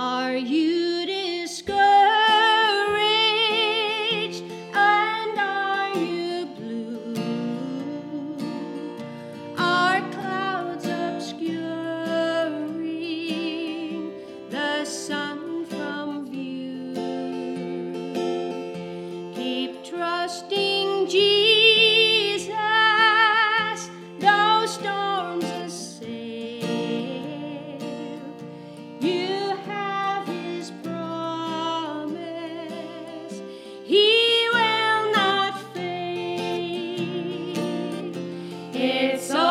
Are you discouraged and are you blue? Are clouds obscuring the sun from view? Keep trusting. It's so